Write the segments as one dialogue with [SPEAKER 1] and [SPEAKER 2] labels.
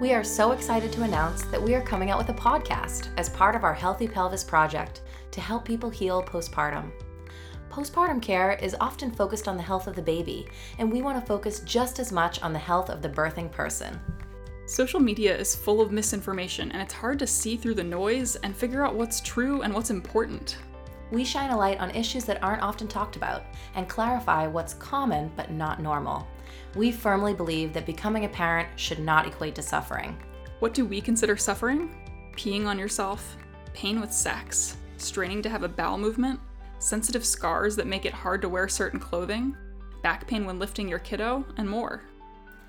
[SPEAKER 1] We are so excited to announce that we are coming out with a podcast as part of our Healthy Pelvis project to help people heal postpartum. Postpartum care is often focused on the health of the baby, and we want to focus just as much on the health of the birthing person.
[SPEAKER 2] Social media is full of misinformation, and it's hard to see through the noise and figure out what's true and what's important.
[SPEAKER 1] We shine a light on issues that aren't often talked about and clarify what's common but not normal. We firmly believe that becoming a parent should not equate to suffering.
[SPEAKER 2] What do we consider suffering? Peeing on yourself, pain with sex, straining to have a bowel movement, sensitive scars that make it hard to wear certain clothing, back pain when lifting your kiddo, and more.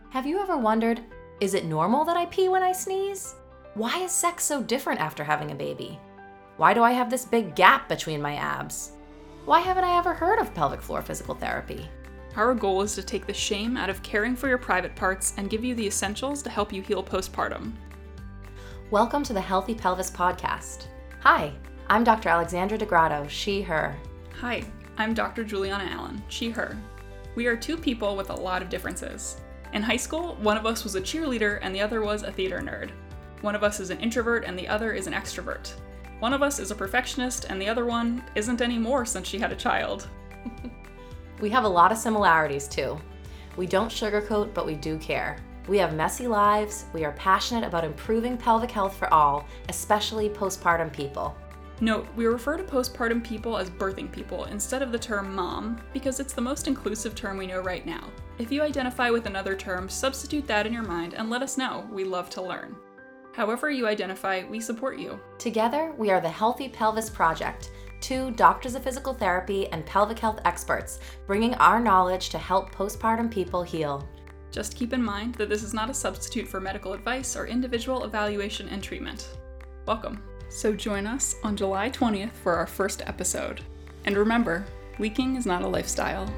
[SPEAKER 1] Have you ever wondered is it normal that I pee when I sneeze? Why is sex so different after having a baby? Why do I have this big gap between my abs? Why haven't I ever heard of pelvic floor physical therapy?
[SPEAKER 2] Our goal is to take the shame out of caring for your private parts and give you the essentials to help you heal postpartum.
[SPEAKER 1] Welcome to the Healthy Pelvis Podcast. Hi, I'm Dr. Alexandra DeGrotto, she, her.
[SPEAKER 2] Hi, I'm Dr. Juliana Allen, she, her. We are two people with a lot of differences. In high school, one of us was a cheerleader and the other was a theater nerd. One of us is an introvert and the other is an extrovert. One of us is a perfectionist and the other one isn't anymore since she had a child.
[SPEAKER 1] We have a lot of similarities too. We don't sugarcoat, but we do care. We have messy lives. We are passionate about improving pelvic health for all, especially postpartum people.
[SPEAKER 2] Note, we refer to postpartum people as birthing people instead of the term mom because it's the most inclusive term we know right now. If you identify with another term, substitute that in your mind and let us know. We love to learn. However, you identify, we support you.
[SPEAKER 1] Together, we are the Healthy Pelvis Project, two doctors of physical therapy and pelvic health experts, bringing our knowledge to help postpartum people heal.
[SPEAKER 2] Just keep in mind that this is not a substitute for medical advice or individual evaluation and treatment. Welcome. So join us on July 20th for our first episode. And remember, leaking is not a lifestyle.